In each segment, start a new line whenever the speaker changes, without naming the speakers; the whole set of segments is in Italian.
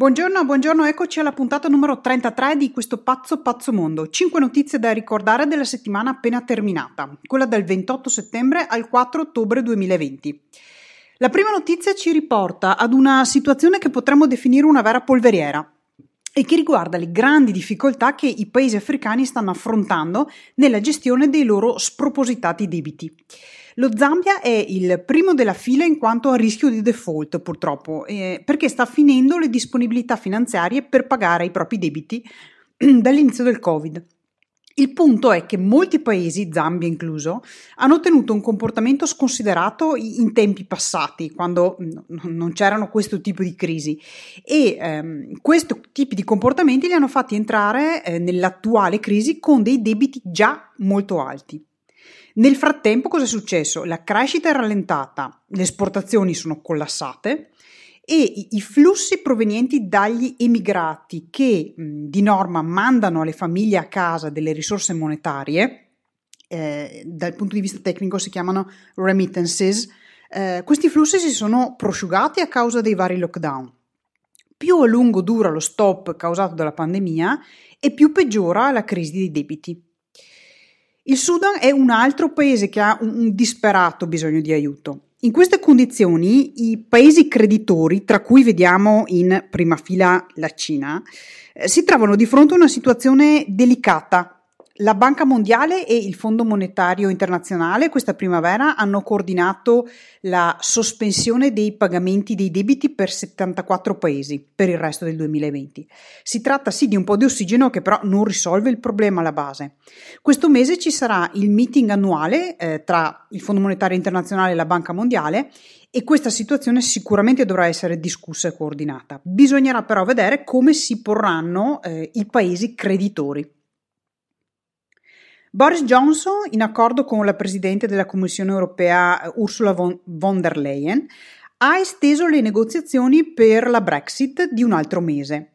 Buongiorno, buongiorno, eccoci alla puntata numero 33 di questo pazzo pazzo mondo. 5 notizie da ricordare della settimana appena terminata, quella dal 28 settembre al 4 ottobre 2020. La prima notizia ci riporta ad una situazione che potremmo definire una vera polveriera e che riguarda le grandi difficoltà che i paesi africani stanno affrontando nella gestione dei loro spropositati debiti. Lo Zambia è il primo della fila in quanto a rischio di default, purtroppo, eh, perché sta finendo le disponibilità finanziarie per pagare i propri debiti dall'inizio del Covid. Il punto è che molti paesi, Zambia incluso, hanno tenuto un comportamento sconsiderato in tempi passati, quando non c'erano questo tipo di crisi, e ehm, questi tipi di comportamenti li hanno fatti entrare eh, nell'attuale crisi con dei debiti già molto alti. Nel frattempo cosa è successo? La crescita è rallentata, le esportazioni sono collassate e i flussi provenienti dagli emigrati che di norma mandano alle famiglie a casa delle risorse monetarie, eh, dal punto di vista tecnico si chiamano remittances, eh, questi flussi si sono prosciugati a causa dei vari lockdown. Più a lungo dura lo stop causato dalla pandemia e più peggiora la crisi dei debiti. Il Sudan è un altro paese che ha un disperato bisogno di aiuto. In queste condizioni i paesi creditori, tra cui vediamo in prima fila la Cina, eh, si trovano di fronte a una situazione delicata la Banca Mondiale e il Fondo Monetario Internazionale questa primavera hanno coordinato la sospensione dei pagamenti dei debiti per 74 paesi per il resto del 2020. Si tratta sì di un po' di ossigeno che però non risolve il problema alla base. Questo mese ci sarà il meeting annuale eh, tra il Fondo Monetario Internazionale e la Banca Mondiale e questa situazione sicuramente dovrà essere discussa e coordinata. Bisognerà però vedere come si porranno eh, i paesi creditori. Boris Johnson, in accordo con la Presidente della Commissione europea eh, Ursula von der Leyen, ha esteso le negoziazioni per la Brexit di un altro mese.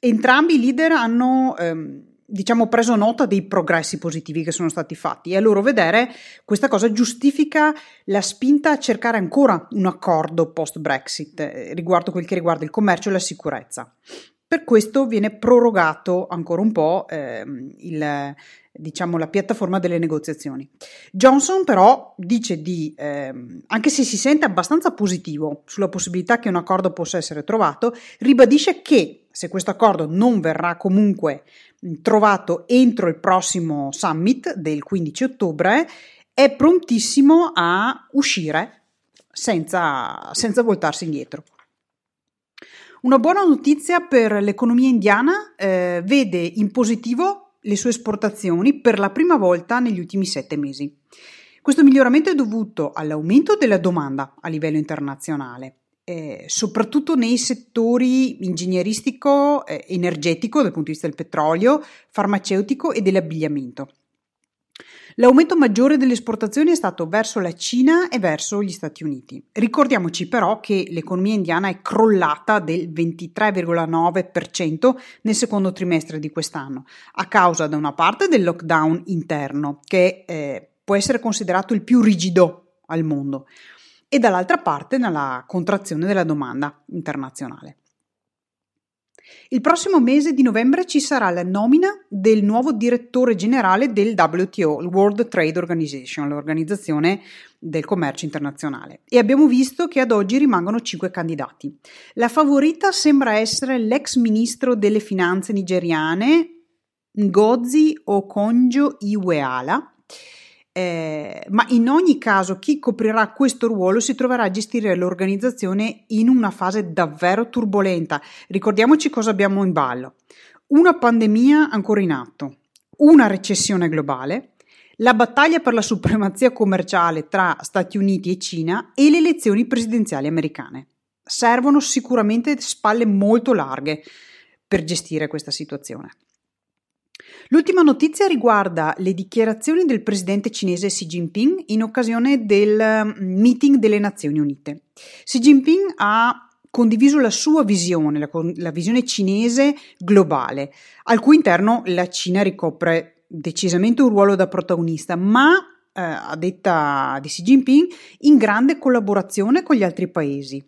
Entrambi i leader hanno ehm, diciamo preso nota dei progressi positivi che sono stati fatti e a loro vedere questa cosa giustifica la spinta a cercare ancora un accordo post Brexit eh, riguardo quel che riguarda il commercio e la sicurezza. Per questo viene prorogato ancora un po' ehm, il, diciamo, la piattaforma delle negoziazioni. Johnson però dice di, ehm, anche se si sente abbastanza positivo sulla possibilità che un accordo possa essere trovato, ribadisce che se questo accordo non verrà comunque trovato entro il prossimo summit del 15 ottobre, è prontissimo a uscire senza, senza voltarsi indietro. Una buona notizia per l'economia indiana eh, vede in positivo le sue esportazioni per la prima volta negli ultimi sette mesi. Questo miglioramento è dovuto all'aumento della domanda a livello internazionale, eh, soprattutto nei settori ingegneristico, eh, energetico dal punto di vista del petrolio, farmaceutico e dell'abbigliamento. L'aumento maggiore delle esportazioni è stato verso la Cina e verso gli Stati Uniti. Ricordiamoci però che l'economia indiana è crollata del 23,9% nel secondo trimestre di quest'anno, a causa da una parte del lockdown interno, che eh, può essere considerato il più rigido al mondo, e dall'altra parte nella contrazione della domanda internazionale. Il prossimo mese di novembre ci sarà la nomina del nuovo direttore generale del WTO, il World Trade Organization, l'organizzazione del commercio internazionale. E abbiamo visto che ad oggi rimangono cinque candidati. La favorita sembra essere l'ex ministro delle finanze nigeriane Ngozi Okonjo-Iweala eh, ma in ogni caso chi coprirà questo ruolo si troverà a gestire l'organizzazione in una fase davvero turbolenta. Ricordiamoci cosa abbiamo in ballo. Una pandemia ancora in atto, una recessione globale, la battaglia per la supremazia commerciale tra Stati Uniti e Cina e le elezioni presidenziali americane. Servono sicuramente spalle molto larghe per gestire questa situazione. L'ultima notizia riguarda le dichiarazioni del presidente cinese Xi Jinping in occasione del mm, meeting delle Nazioni Unite. Xi Jinping ha condiviso la sua visione, la, la visione cinese globale, al cui interno la Cina ricopre decisamente un ruolo da protagonista, ma eh, a detta di Xi Jinping, in grande collaborazione con gli altri paesi.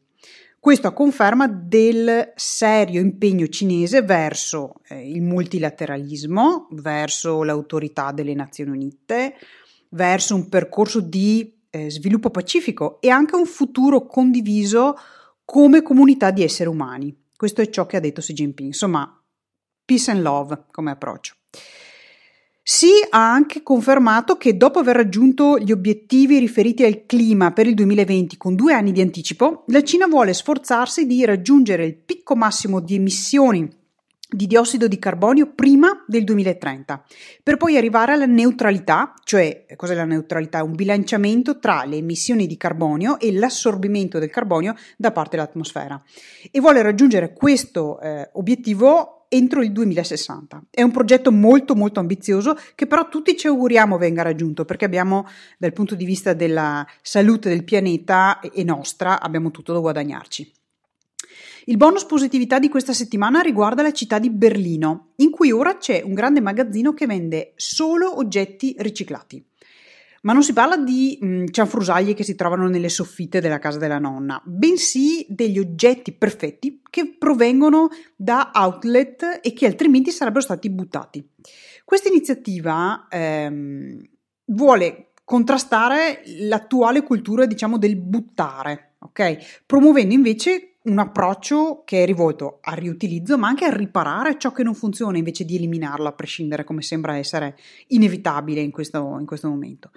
Questo a conferma del serio impegno cinese verso eh, il multilateralismo, verso l'autorità delle Nazioni Unite, verso un percorso di eh, sviluppo pacifico e anche un futuro condiviso come comunità di esseri umani. Questo è ciò che ha detto Xi Jinping. Insomma, peace and love come approccio. Xi ha anche confermato che dopo aver raggiunto gli obiettivi riferiti al clima per il 2020 con due anni di anticipo, la Cina vuole sforzarsi di raggiungere il picco massimo di emissioni di diossido di carbonio prima del 2030, per poi arrivare alla neutralità, cioè cos'è la neutralità? Un bilanciamento tra le emissioni di carbonio e l'assorbimento del carbonio da parte dell'atmosfera. E vuole raggiungere questo eh, obiettivo entro il 2060. È un progetto molto molto ambizioso che però tutti ci auguriamo venga raggiunto perché abbiamo dal punto di vista della salute del pianeta e nostra abbiamo tutto da guadagnarci. Il bonus positività di questa settimana riguarda la città di Berlino, in cui ora c'è un grande magazzino che vende solo oggetti riciclati. Ma non si parla di mh, cianfrusaglie che si trovano nelle soffitte della casa della nonna, bensì degli oggetti perfetti che provengono da outlet e che altrimenti sarebbero stati buttati. Questa iniziativa ehm, vuole contrastare l'attuale cultura, diciamo, del buttare, ok? Promuovendo invece un approccio che è rivolto al riutilizzo, ma anche a riparare ciò che non funziona invece di eliminarlo a prescindere, come sembra essere inevitabile in questo, in questo momento.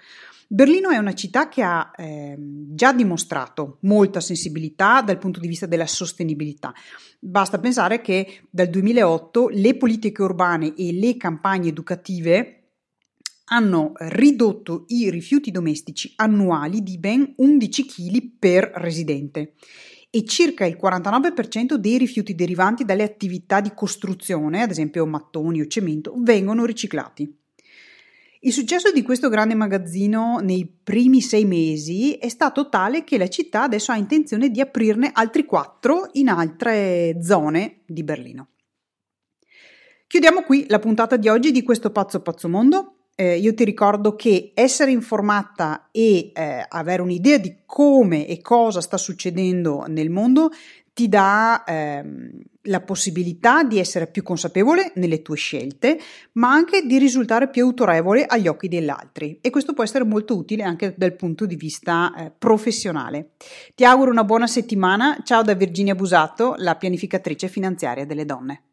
Berlino è una città che ha eh, già dimostrato molta sensibilità dal punto di vista della sostenibilità. Basta pensare che dal 2008 le politiche urbane e le campagne educative hanno ridotto i rifiuti domestici annuali di ben 11 kg per residente e circa il 49% dei rifiuti derivanti dalle attività di costruzione, ad esempio mattoni o cemento, vengono riciclati. Il successo di questo grande magazzino nei primi sei mesi è stato tale che la città adesso ha intenzione di aprirne altri quattro in altre zone di Berlino. Chiudiamo qui la puntata di oggi di questo pazzo pazzo mondo eh, io ti ricordo che essere informata e eh, avere un'idea di come e cosa sta succedendo nel mondo ti dà ehm, la possibilità di essere più consapevole nelle tue scelte, ma anche di risultare più autorevole agli occhi degli altri e questo può essere molto utile anche dal punto di vista eh, professionale. Ti auguro una buona settimana, ciao da Virginia Busato, la pianificatrice finanziaria delle donne.